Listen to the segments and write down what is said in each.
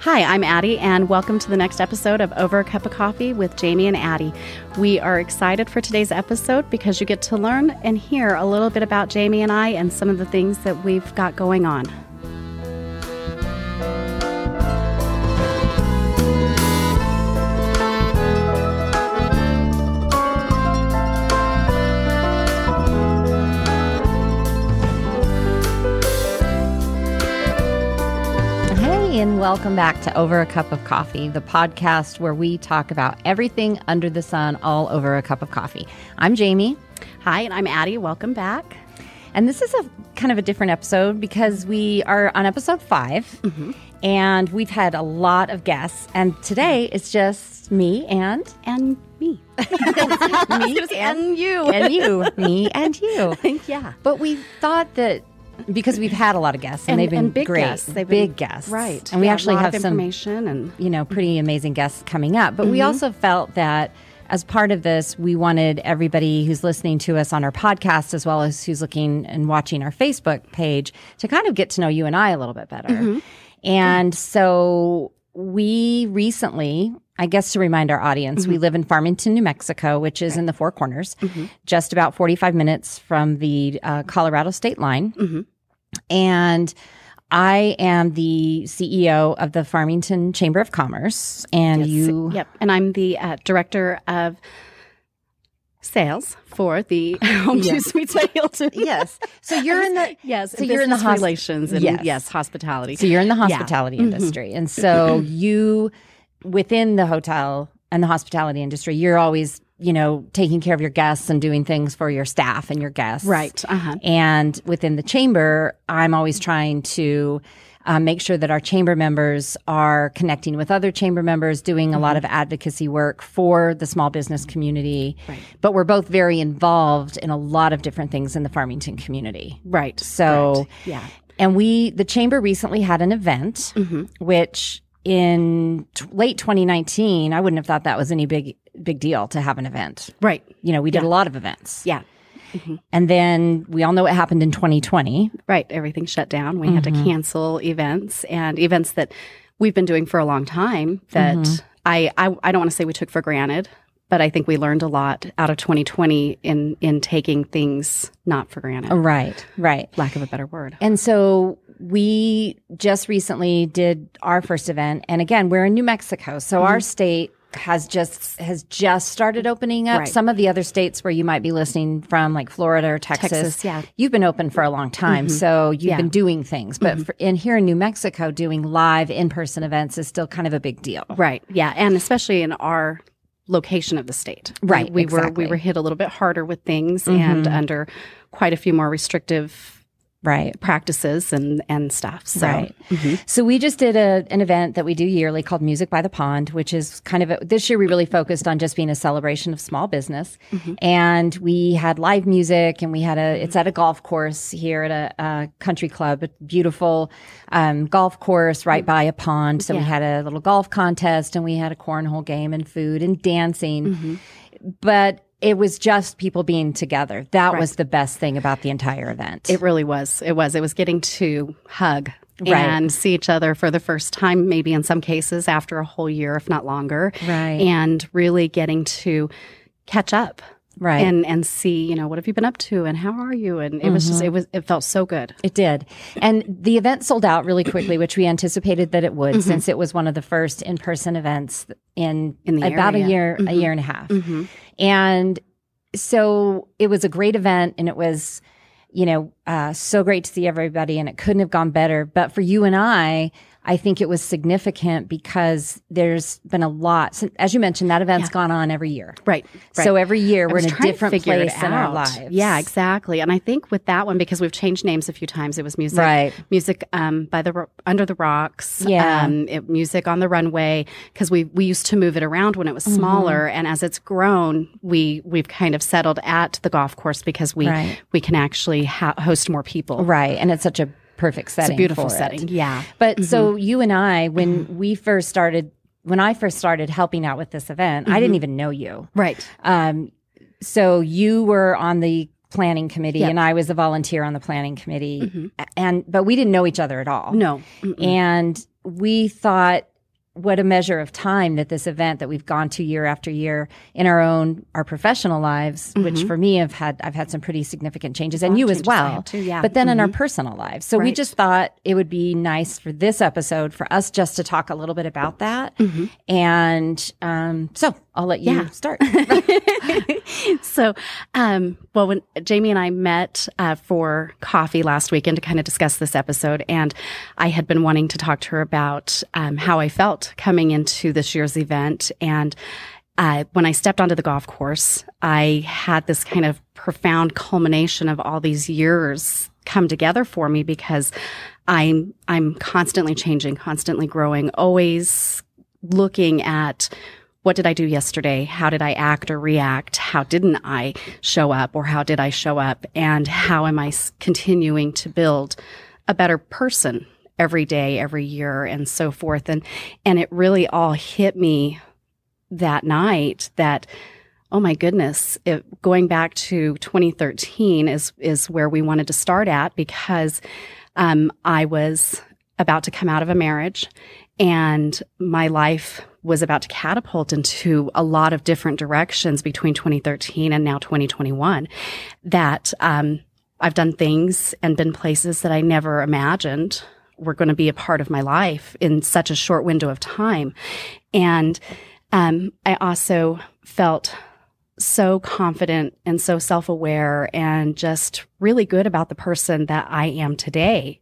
Hi, I'm Addie, and welcome to the next episode of Over a Cup of Coffee with Jamie and Addie. We are excited for today's episode because you get to learn and hear a little bit about Jamie and I and some of the things that we've got going on. Welcome back to Over a Cup of Coffee, the podcast where we talk about everything under the sun all over a cup of coffee. I'm Jamie, Hi, and I'm Addie. Welcome back. and this is a kind of a different episode because we are on episode 5 mm-hmm. and we've had a lot of guests. And today it's just me and And me. me and you. and you, me and you. yeah. But we thought that because we've had a lot of guests and, And, they've been and big great, guests. They've big been, guests, Right. And we Yeah, actually have some information and you know, pretty amazing guests coming up. But we mm-hmm. also felt that as part of this, we wanted everybody who's listening to us on our podcast, as well as who's looking and watching our Facebook page, to kind of get to know you and I a little bit better. Mm-hmm. And so we recently, I guess to remind our audience, we mm-hmm. live in Farmington, New Mexico, which is in the Four Corners, just about 45 minutes from the uh, Colorado state line. And I am the CEO of the Farmington Chamber of Commerce, and you, Yep. And I'm the uh, director of sales for the Home2 Suites by Hilton. yes. So you're in the Yes. So you're in the hosp- relations and Yes. yes, hospitality. So you're in the Yeah. Mm-hmm. hospitality industry, and so you within the hotel and the hospitality industry, you're always you know taking care of your guests and doing things for your staff and your guests, Right. Uh-huh. And within the chamber, I'm always trying to uh, make sure that our chamber members are connecting with other chamber members, doing a lot of advocacy work for the small business community. Right. But we're both very involved in a lot of different things in the Farmington community. Right. So, Right. yeah. and we, the chamber recently had an event, which in t- late 2019, I wouldn't have thought that was any big, big deal to have an event. Right. You know, we did a lot of events. Yeah. And then we all know what happened in 2020. Right. Everything shut down. We had Mm-hmm. to cancel events and events that we've been doing for a long time that Mm-hmm. I, I I don't want to say we took for granted, but I think we learned a lot out of 2020 in in taking things not for granted. Oh, right, right. Lack of a better word. And so we just recently did our first event. And again, we're in New Mexico. So mm-hmm. our state has just has just started opening up Right. some of the other states where you might be listening from like Florida or Texas. Texas, yeah. You've been open for a long time, mm-hmm. so you've Yeah. been doing things. But mm-hmm. for, in here in New Mexico doing live in-person events is still kind of a big deal. Right. Yeah, and especially in our location of the state. Right, We, we were we were hit a little bit harder with things and mm-hmm. under quite a few more restrictive Right. practices and and stuff. So Right. Mm-hmm. So we just did a, an event that we do yearly called Music by the Pond, which is kind of a, this year we really focused on just being a celebration of small business. Mm-hmm. And we had live music and we had a, it's at a golf course here at a, a country club, a beautiful um, golf course right by a pond. So we had a little golf contest and we had a cornhole game and food and dancing. Mm-hmm. But it was just people being together. That was the best thing about the entire event. It really was. It was. It was getting to hug Right. and see each other for the first time, maybe in some cases after a whole year, if not longer. Right. And really getting to catch up. Right. And and see, you know, what have you been up to and how are you? And it was just Mm-hmm. it was it felt so good. It did. And the event sold out really quickly, which we anticipated that it would mm-hmm. since it was one of the first in-person events in, In the about area. a year, a mm-hmm. year and a half. Mm-hmm. And so it was a great event and it was, you know, uh, so great to see everybody and it couldn't have gone better. But for you and I, I think it was significant because there's been a lot. As you mentioned, that event's gone on every year. Right. right. So every year I we're in a different place in our lives. Yeah, exactly. And I think with that one, because we've changed names a few times, it was music, Right. music um, by the Ro- under the rocks, Yeah. um, it, music on the runway. Because we we used to move it around when it was Mm-hmm. smaller, and as it's grown, we we've kind of settled at the golf course because we Right. we can actually ha- host more people. Right. And it's such a perfect setting. It's a beautiful for it. setting. Yeah. But so mm-hmm. you and I, when mm-hmm. we first started, when I first started helping out with this event, I didn't mm-hmm. even know you. Right. Um, so you were on the planning committee, Yep. and I was a volunteer on the planning committee, and but we didn't know each other at all. No. Mm-mm. And we thought what a measure of time that this event that we've gone to year after year in our own our professional lives mm-hmm. which for me have had i've had some pretty significant changes and you as well too, yeah. but then mm-hmm. in our mm-hmm. personal lives so right. we just thought it would be nice for this episode for us just to talk a little bit about that mm-hmm. and um, so i'll let you yeah. start so um, well when jamie and i met uh, for coffee last weekend to kind of discuss this episode and i had been wanting to talk to her about um, how i felt coming into this year's event. And uh, when I stepped onto the golf course, I had this kind of profound culmination of all these years come together for me because I'm I'm constantly changing, constantly growing, always looking at what did I do yesterday? How did I act or react? How didn't I show up or how did I show up? And how am I continuing to build a better person every day, every year, and so forth. And and it really all hit me that night that oh my goodness, it, going back to 2013 is is where we wanted to start at because um, I was about to come out of a marriage and my life was about to catapult into a lot of different directions between 2013 and now 2021 that um, I've done things and been places that I never imagined were going to be a part of my life in such a short window of time. And um, I also felt so confident and so self aware and just really good about the person that I am today.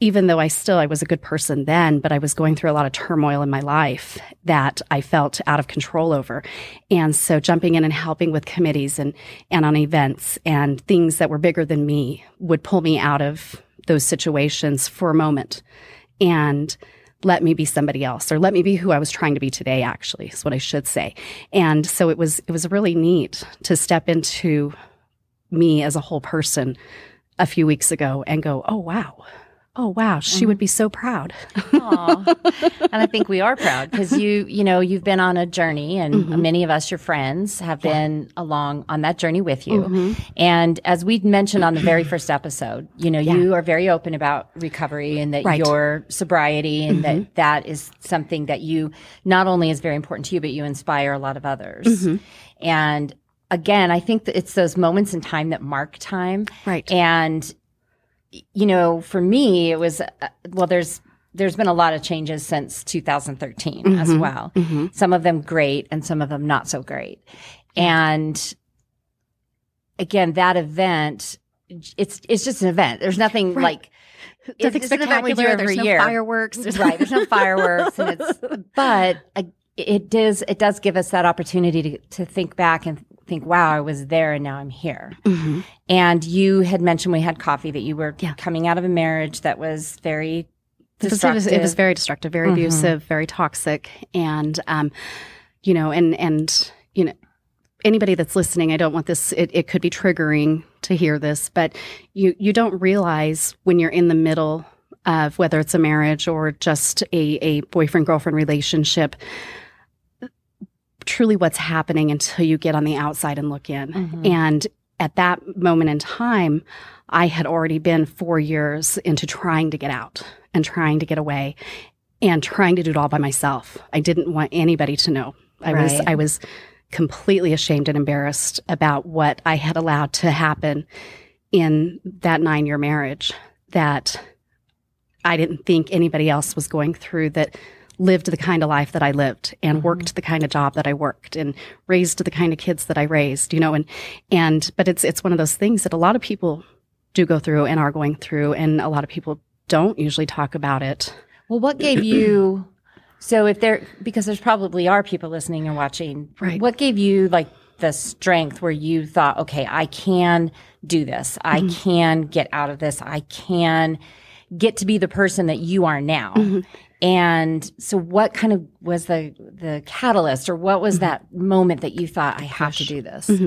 Even though I still, I was a good person then, but I was going through a lot of turmoil in my life that I felt out of control over. And so jumping in and helping with committees and, and on events and things that were bigger than me would pull me out of those situations for a moment and let me be somebody else or let me be who I was trying to be today actually is what I should say. And so it was it was really neat to step into me as a whole person a few weeks ago and go, "Oh wow oh wow she would be so proud and i think we are proud because you you know you've been on a journey and mm-hmm. many of us your friends have yeah. been along on that journey with you mm-hmm. and as we mentioned on the very first episode you know yeah. you are very open about recovery and that right. your sobriety and mm-hmm. that that is something that you not only is very important to you but you inspire a lot of others mm-hmm. and again, I think that it's those moments in time that mark time. Right. And you know, for me, it was, uh, well, there's, there's been a lot of changes since 2013 mm-hmm. as well. Mm-hmm. Some of them great and some of them not so great. And again, that event, it's, it's just an event. There's nothing right. like, nothing spectacular. There's no year. fireworks. right. There's no fireworks. and it's, but uh, it does, it does give us that opportunity to, to think back and think, wow, I was there and now I'm here. Mm-hmm. And you had mentioned we had coffee that you were yeah. coming out of a marriage that was very destructive. It was, it was very destructive, very mm-hmm. abusive, very toxic. And, um, you know, and, and, you know, anybody that's listening, I don't want this, it, it could be triggering to hear this, but you, you don't realize when you're in the middle of whether it's a marriage or just a, a boyfriend girlfriend relationship truly what's happening until you get on the outside and look in. Mm-hmm. And at that moment in time, I had already been four years into trying to get out and trying to get away and trying to do it all by myself. I didn't want anybody to know. I right. was, I was completely ashamed and embarrassed about what I had allowed to happen in that nine year marriage that I didn't think anybody else was going through that lived the kind of life that I lived and mm-hmm. worked the kind of job that I worked and raised the kind of kids that I raised, you know, and, and, but it's, it's one of those things that a lot of people do go through and are going through and a lot of people don't usually talk about it. Well, what gave you, so if there, because there's probably are people listening and watching, right. what gave you like the strength where you thought, okay, I can do this. I mm-hmm. can get out of this. I can get to be the person that you are now. Mm-hmm. And so what kind of was the the catalyst or what was mm-hmm. that moment that you thought I have Gosh. to do this? Mm-hmm.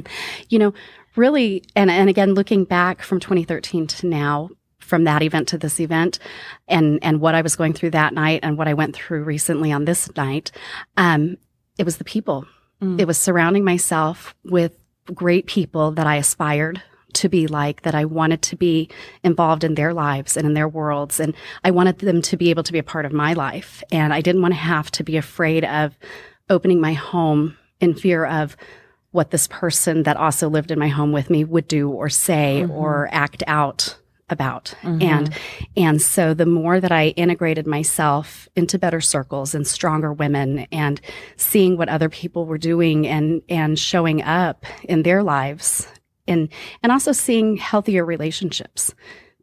You know, really and and again looking back from 2013 to now from that event to this event and and what I was going through that night and what I went through recently on this night um it was the people. Mm. It was surrounding myself with great people that I aspired to be like, that I wanted to be involved in their lives and in their worlds. And I wanted them to be able to be a part of my life. And I didn't want to have to be afraid of opening my home in fear of what this person that also lived in my home with me would do or say mm-hmm. or act out about. Mm-hmm. And and so the more that I integrated myself into better circles and stronger women and seeing what other people were doing and and showing up in their lives and and also seeing healthier relationships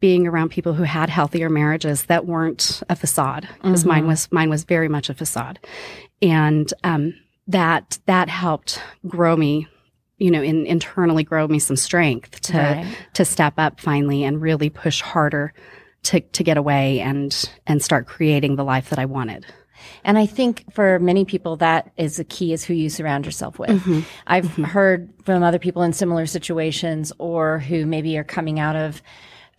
being around people who had healthier marriages that weren't a facade because mm-hmm. mine was mine was very much a facade and um, that that helped grow me you know in, internally grow me some strength to right. to step up finally and really push harder to to get away and and start creating the life that I wanted and I think for many people, that is the key is who you surround yourself with. Mm-hmm. I've mm-hmm. heard from other people in similar situations or who maybe are coming out of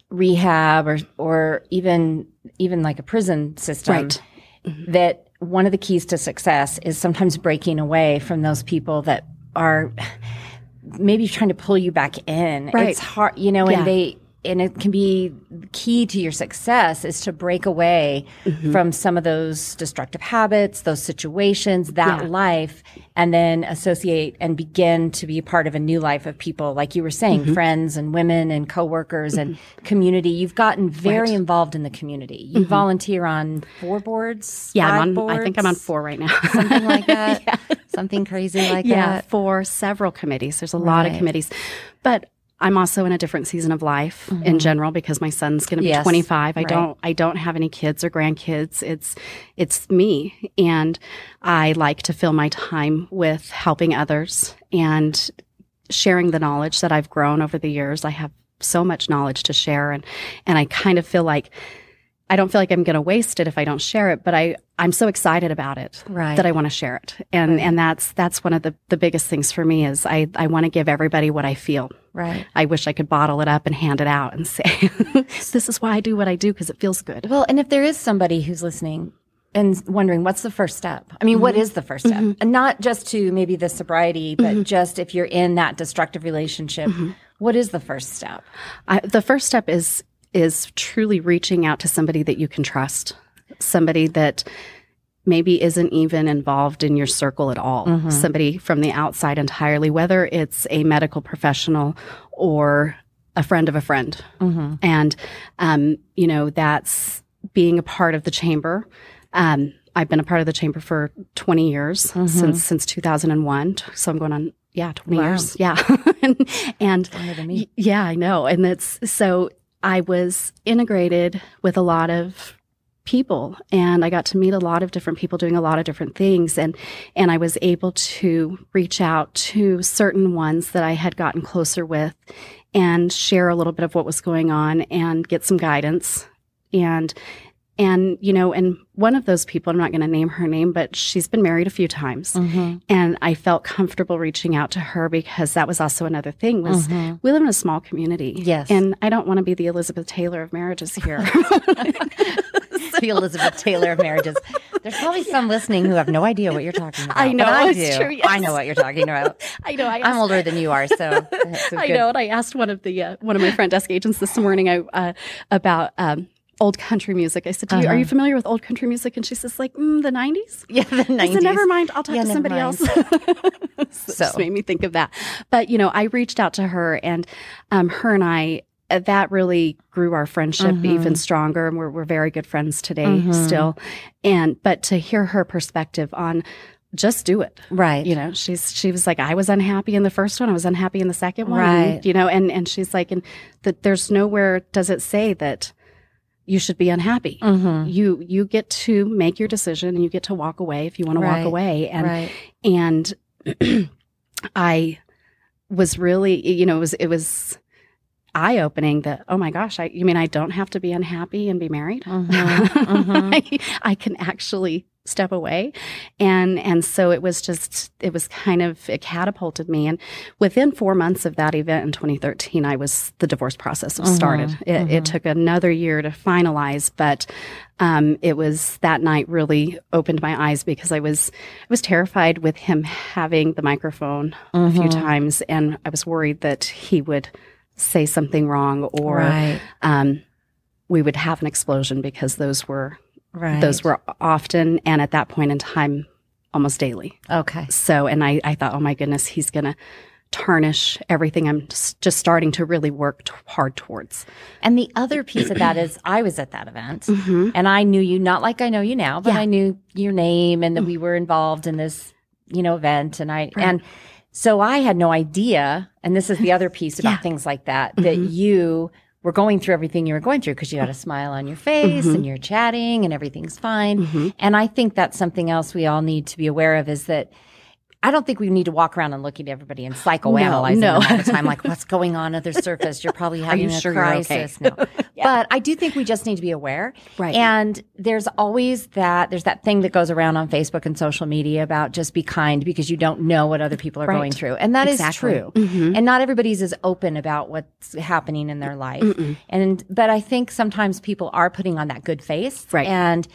rehab or, or even, even like a prison system right. mm-hmm. that one of the keys to success is sometimes breaking away from those people that are maybe trying to pull you back in. Right. It's hard, you know, yeah. and they, and it can be key to your success is to break away mm-hmm. from some of those destructive habits, those situations, that yeah. life, and then associate and begin to be part of a new life of people, like you were saying, mm-hmm. friends and women and coworkers mm-hmm. and community. You've gotten very right. involved in the community. You mm-hmm. volunteer on four boards. Yeah, I'm on, boards, I think I'm on four right now. something like that. yeah. Something crazy like yeah, that. Yeah, for several committees. There's a right. lot of committees, but I'm also in a different season of life mm-hmm. in general because my son's going to be yes, 25. I right. don't I don't have any kids or grandkids. It's it's me and I like to fill my time with helping others and sharing the knowledge that I've grown over the years. I have so much knowledge to share and and I kind of feel like I don't feel like I'm going to waste it if I don't share it, but I I'm so excited about it right. that I want to share it. And right. and that's that's one of the the biggest things for me is I I want to give everybody what I feel. Right. I wish I could bottle it up and hand it out and say this is why I do what I do because it feels good. Well, and if there is somebody who's listening and wondering what's the first step? I mean, mm-hmm. what is the first step? Mm-hmm. And not just to maybe the sobriety, but mm-hmm. just if you're in that destructive relationship, mm-hmm. what is the first step? I, the first step is is truly reaching out to somebody that you can trust, somebody that maybe isn't even involved in your circle at all, mm-hmm. somebody from the outside entirely, whether it's a medical professional or a friend of a friend. Mm-hmm. And, um, you know, that's being a part of the chamber. Um, I've been a part of the chamber for 20 years mm-hmm. since since 2001. So I'm going on yeah 20 wow. years yeah and, and yeah I know and that's so I was integrated with a lot of people and I got to meet a lot of different people doing a lot of different things and and I was able to reach out to certain ones that I had gotten closer with and share a little bit of what was going on and get some guidance. And and, you know, and one of those people, I'm not going to name her name, but she's been married a few times. Mm-hmm. And I felt comfortable reaching out to her because that was also another thing was mm-hmm. we live in a small community. Yes. And I don't want to be the Elizabeth Taylor of marriages here. the Elizabeth Taylor of marriages. There's probably some listening who have no idea what you're talking about. I know. I do. True, yes. I know what you're talking about. I know. I am older than you are, so, I know. And I asked one of the uh, one of my front desk agents this morning I, uh, about um, old country music. I said, uh-huh. you, "Are you uh-huh. familiar with old country music?" And she says, "Like mm, the '90s." Yeah, the '90s. said, "Never mind. I'll talk yeah, to somebody mind. else." so, so. just made me think of that. But you know, I reached out to her, and um, her and I. Uh, that really grew our friendship mm-hmm. even stronger, and we're, we're very good friends today mm-hmm. still. And but to hear her perspective on just do it. Right. You know, she's she was like, I was unhappy in the first one, I was unhappy in the second one. Right. you know, and and she's like, and that there's nowhere does it say that you should be unhappy. Mm-hmm. You you get to make your decision and you get to walk away if you want right. to walk away. And right. and I was really you know it was it was eye opening that oh my gosh I you mean I don't have to be unhappy and be married. Mm-hmm. Mm-hmm. I, I can actually step away and and so it was just it was kind of it catapulted me and within four months of that event in 2013 i was the divorce process was started mm-hmm, it, mm-hmm. it, took another year to finalize but um, it was that night really opened my eyes because i was i was terrified with him having the microphone a few mm-hmm. times and i was worried that he would say something wrong or Right. um, we would have an explosion because those were Right. those were often and at that point in time almost daily. okay. So, and I, I thought, oh my goodness, he's going to tarnish everything I'm just, just starting to really work t- hard towards. And the other piece of that is I was at that event Mm-hmm. and I knew you, not like I know you now, but Yeah. I knew your name and that we were involved in this, you know, event. And I, Right. and so I had no idea. And this is the other piece about Yeah. things like that, that Mhm. you were going through everything you were going through because you had a smile on your face Mhm. and you're chatting and everything's fine. Mhm. And I think that's something else we all need to be aware of is that I don't think we need to walk around and look at everybody and psychoanalyze No, them all the time. Like, what's going on at their surface? You're probably having you a sure you're okay? crisis. No, but I do think we just need to be aware. Right. And there's always that. There's that thing that goes around on Facebook and social media about just be kind because you don't know what other people are Right. going through, and that is Exactly. true. Mhm. And not everybody's as open about what's happening in their life. And but I think sometimes people are putting on that good face, Right. And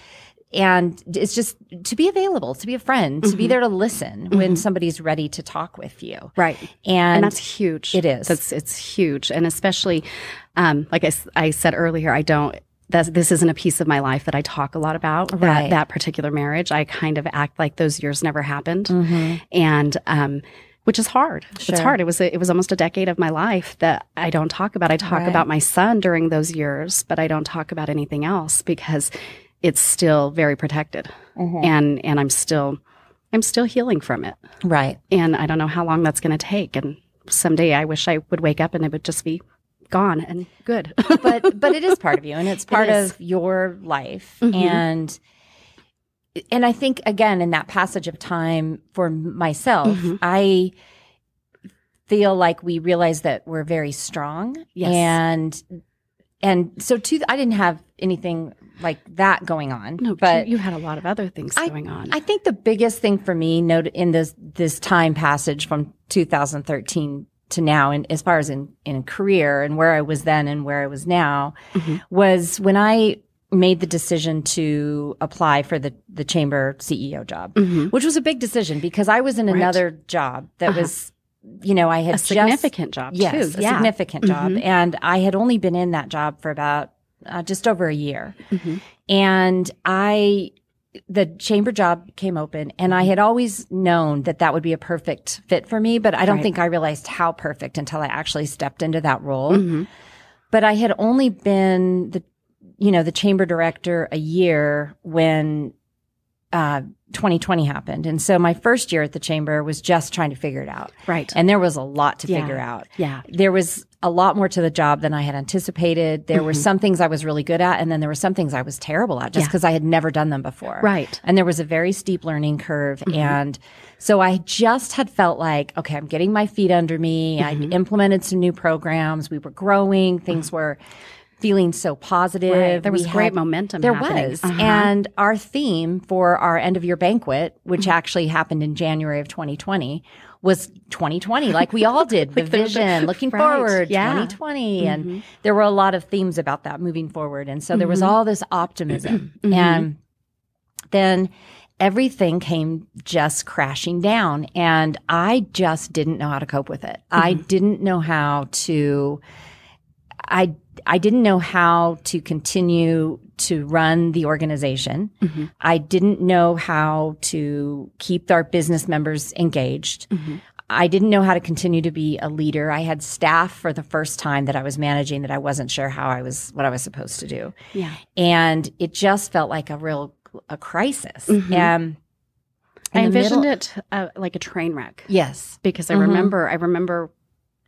and it's just to be available, to be a friend, to Mm-hmm. be there to listen when somebody's ready to talk with you. Right. And, and that's huge. It is. That's it's huge, and especially, um, like I said earlier, I don't. That this isn't a piece of my life that I talk a lot about. Right. That that particular marriage, I kind of act like those years never happened, Mhm. and um, which is hard. It's hard. It was a, it was almost a decade of my life that I don't talk about. I talk Right. about my son during those years, but I don't talk about anything else because it's still very protected, Mhm. and and I'm still I'm still healing from it right. and I don't know how long that's going to take. And someday I wish I would wake up and it would just be gone and good. but but it is part of you and it's part is. of your life Mhm. and and i think again in that passage of time for myself Mhm. i feel like we realize that we're very strong Yes. and and so too i didn't have anything like that going on no, but you, had a lot of other things going on. I think the biggest thing for me note in this this time passage from 2013 to now and as far as in in career and where I was then and where I was now Mhm. was when I made the decision to apply for the the chamber CEO job Mhm. which was a big decision because I was in Right. another job that Uh-huh. was you know I had a just significant job yes, too. a yeah. significant job. Mhm. And I had only been in that job for about uh, just over a year. Mhm. And I, the chamber job came open and I had always known that that would be a perfect fit for me, but I don't Right. think I realized how perfect until I actually stepped into that role. Mhm. But I had only been the, you know, the chamber director a year when, uh, 2020 happened. And so my first year at the chamber was just trying to figure it out. Right. And there was a lot to Yeah. figure out yeah. there was a lot more to the job than I had anticipated. There were Mhm. some things I was really good at, and then there were some things I was terrible at just Yeah. because I had never done them before. Right. And there was a very steep learning curve. Mhm. And so I just had felt like, okay, I'm getting my feet under me. I Mhm. implemented some new programs. We were growing. Things were feeling so positive. Right. There was We great had- momentum. there happening. was. Uh-huh. And our theme for our end of year banquet, which actually happened in January of 2020, was 2020, like we all did. the Like the- vision, looking right, forward, yeah. 2020. And Mhm. there were a lot of themes about that moving forward. And so there was Mhm. all this optimism. Mhm. And then everything came just crashing down. And I just didn't know how to cope with it. I Mm-hmm. didn't know how to. I I didn't know how to continue to run the organization. Mhm. I didn't know how to keep our business members engaged. Mhm. I didn't know how to continue to be a leader. I had staff for the first time that I was managing that I wasn't sure how I was what I was supposed to do. Yeah. And it just felt like a real a crisis. Mhm. And I envisioned middle- it uh, like a train wreck Yes. because I Mhm. remember I remember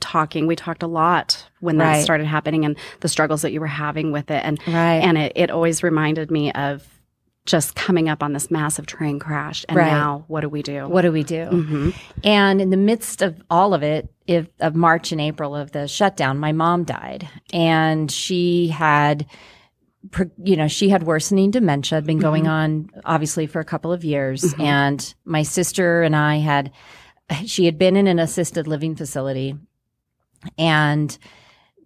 talking. We talked a lot when that Right. started happening and the struggles that you were having with it, and Right. and it, it always reminded me of just coming up on this massive train crash. And Right. now, what do we do? what do we do? hmm And in the midst of all of it, if, of March and April of the shutdown, my mom died, and she had, you know, she had worsening dementia, had been going on obviously for a couple of years, Mhm. and my sister and I had, she had been in an assisted living facility, and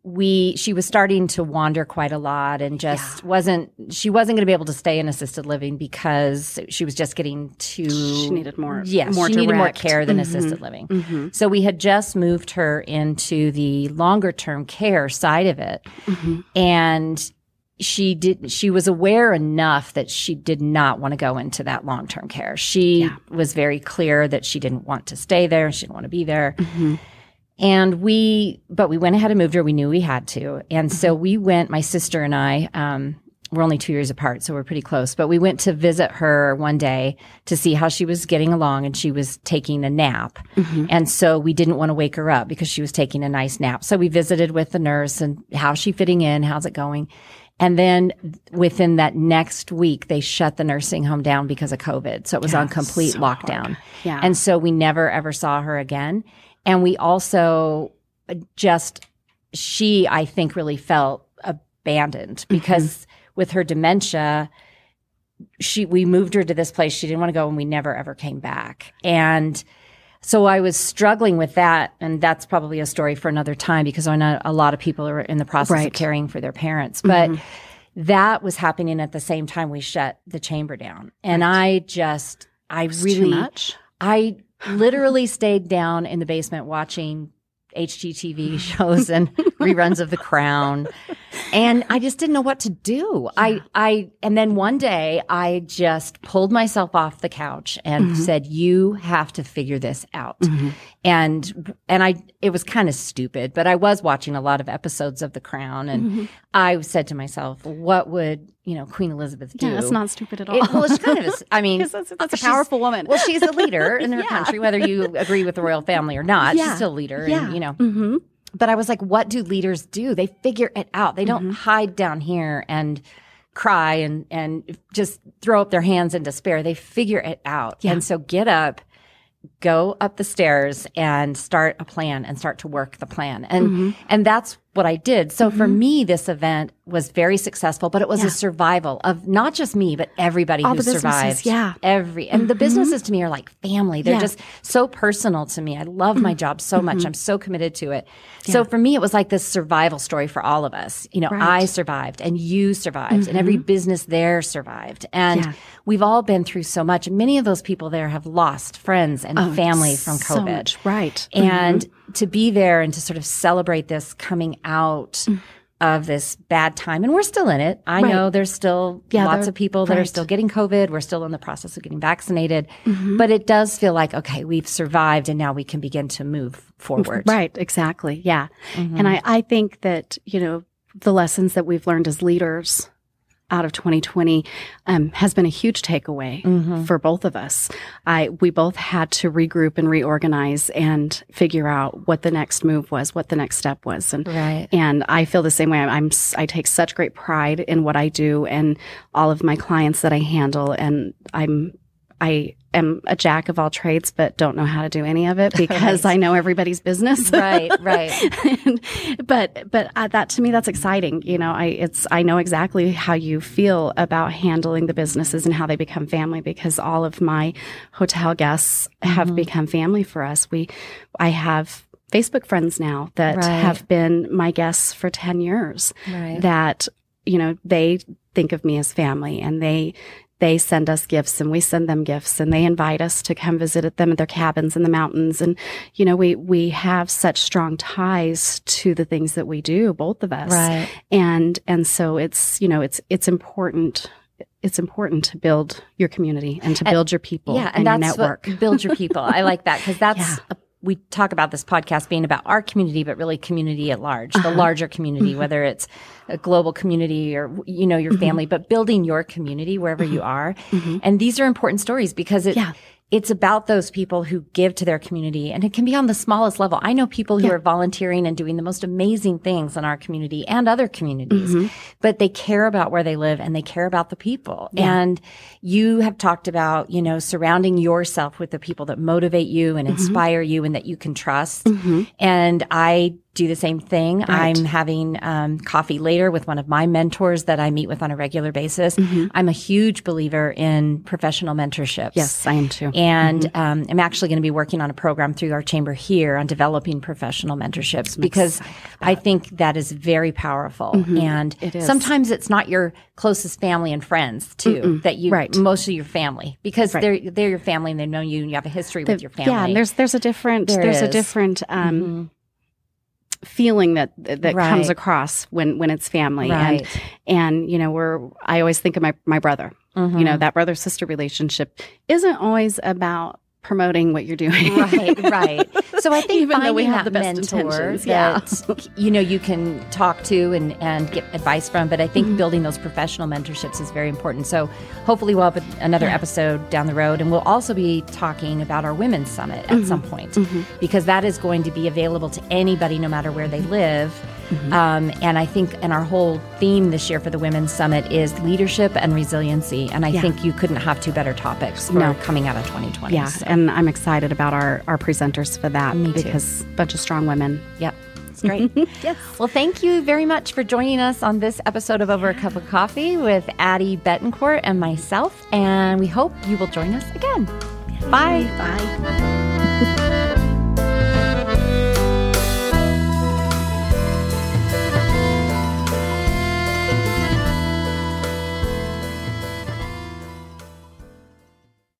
we she was starting to wander quite a lot and just wasn't she wasn't going to be able to stay in assisted living because she was just getting too She needed more. yes more she needed more direct. Mm-hmm. care than assisted living so we had just moved her into the longer term care side of it Mm-hmm. and she did she was aware enough that she did not want to go into that long term care she Yeah. was very clear that she didn't want to stay there she didn't want to be there Mm-hmm. And we, but we went ahead and moved her. We knew we had to. And so we went, my sister and I, um, we're only two years apart, so we're pretty close, but we went to visit her one day to see how she was getting along and she was taking a nap. And so we didn't want to wake her up because she was taking a nice nap. So we visited with the nurse and how's she fitting in? How's it going? And then within that next week, they shut the nursing home down because of COVID. So it was on complete lockdown. Yeah. And so we never ever saw her again. And we also just, she, I think, really felt abandoned because with her dementia, she, we moved her to this place. She didn't want to go and we never ever came back. And so I was struggling with that. And that's probably a story for another time because I know a lot of people are in the process Right. of caring for their parents. But that was happening at the same time we shut the chamber down. And I just, I really, too much. I literally stayed down in the basement watching HGTV shows and reruns of The Crown. And I just didn't know what to do. I, I, and then one day I just pulled myself off the couch and mm-hmm. said, you have to figure this out. Mm-hmm. And, and I, it was kind of stupid, but I was watching a lot of episodes of The Crown and mm-hmm. I said to myself, what would, you know, Queen Elizabeth do? Yeah, that's not stupid at all. It, well, it's kind of, a, I mean, Because that's, that's a powerful woman. well, she's a leader in her Yeah. country, whether you agree with the royal family or not. Yeah. She's still a leader, Yeah. and you know. hmm But I was like, what do leaders do? They figure it out. They Mm-hmm. don't hide down here and cry and and just throw up their hands in despair. They figure it out. And so get up, go up the stairs and start a plan and start to work the plan. And Mm-hmm. and that's what I did. So for me, this event was very successful, but it was Yeah. a survival of not just me, but everybody All who survived. yeah. Mm-hmm. Every and the businesses to me are like family. They're Yeah. just so personal to me. I love my job so much. I'm so committed to it. So for me, it was like this survival story for all of us. You know, Right. I survived and you survived and every business there survived. And Yeah. we've all been through so much. Many of those people there have lost friends and family from so COVID. much, right. And to be there and to sort of celebrate this coming out of this bad time. And we're still in it. I Right. know there's still Yeah, lots of people that are still getting COVID. We're still in the process of getting vaccinated. Mm-hmm. But it does feel like, okay, we've survived and now we can begin to move forward. Right, exactly. Yeah. Mm-hmm. And I, I think that, you know, the lessons that we've learned as leaders out of 2020 um, has been a huge takeaway Mm-hmm. for both of us. I we both had to regroup and reorganize and figure out what the next move was, what the next step was, and Right. and I feel the same way. I'm, I'm I take such great pride in what I do and all of my clients that I handle, and I'm I am a jack of all trades, but don't know how to do any of it because I know everybody's business. Right, right. And- but but uh, that to me that's exciting you know i it's i know exactly how you feel about handling the businesses and how they become family because all of my hotel guests have become family for us we i have facebook friends now that Right. have been my guests for 10 years Right. that you know they think of me as family and they they send us gifts and we send them gifts and they invite us to come visit at them at their cabins in the mountains and you know we we have such strong ties to the things that we do both of us Right. and and so it's you know it's it's important it's important to build your community and to build your people Yeah, and, and, your network what build your people. I like that because that's Yeah. a, we talk about this podcast being about our community, but really community at large, Uh-huh. the larger community, Mm-hmm. whether it's a global community or you know your family, but building your community wherever you are. And these are important stories because it. Mm-hmm. Yeah. It's about those people who give to their community and it can be on the smallest level. I know people who Yeah. are volunteering and doing the most amazing things in our community and other communities, Mm-hmm. but they care about where they live and they care about the people. And you have talked about, you know, surrounding yourself with the people that motivate you Mm-hmm. and inspire you and that you can trust. And I do the same thing. Right. I'm having um, coffee later with one of my mentors that I meet with on a regular basis. I'm a huge believer in professional mentorships. Yes, I am too. And um, I'm actually going to be working on a program through our chamber here on developing professional mentorships because I think that is very powerful. And It is. sometimes it's not your closest family and friends too that you Right. most of your family because they're they're your family and they know you and you have a history with your family. Yeah, and there's there's a different There there's a is. Mm-hmm. different um, feeling that that Right. comes across when when it's family Right. and and you know we're I always think of my my brother. Mm-hmm. You know that brother sister relationship isn't always about promoting what you're doing. right, right. So I think Even though we have the best intentions, yeah. that you know you can talk to and and get advice from, but I think Mm-hmm. building those professional mentorships is very important. So hopefully we'll have another episode down the road, and we'll also be talking about our women's summit Mm-hmm. at some point because that is going to be available to anybody, no matter where they live. Mm-hmm. Um, and I think, and our whole theme this year for the Women's Summit is leadership and resiliency. And I Yeah. think you couldn't have two better topics for No. coming out of 2020. Yeah, So, and I'm excited about our our presenters for that Me because a bunch of strong women. Yep. It's great. yes. Well, thank you very much for joining us on this episode of Over a Cup of Coffee with Addie Betancourt and myself. And we hope you will join us again. Bye. Bye.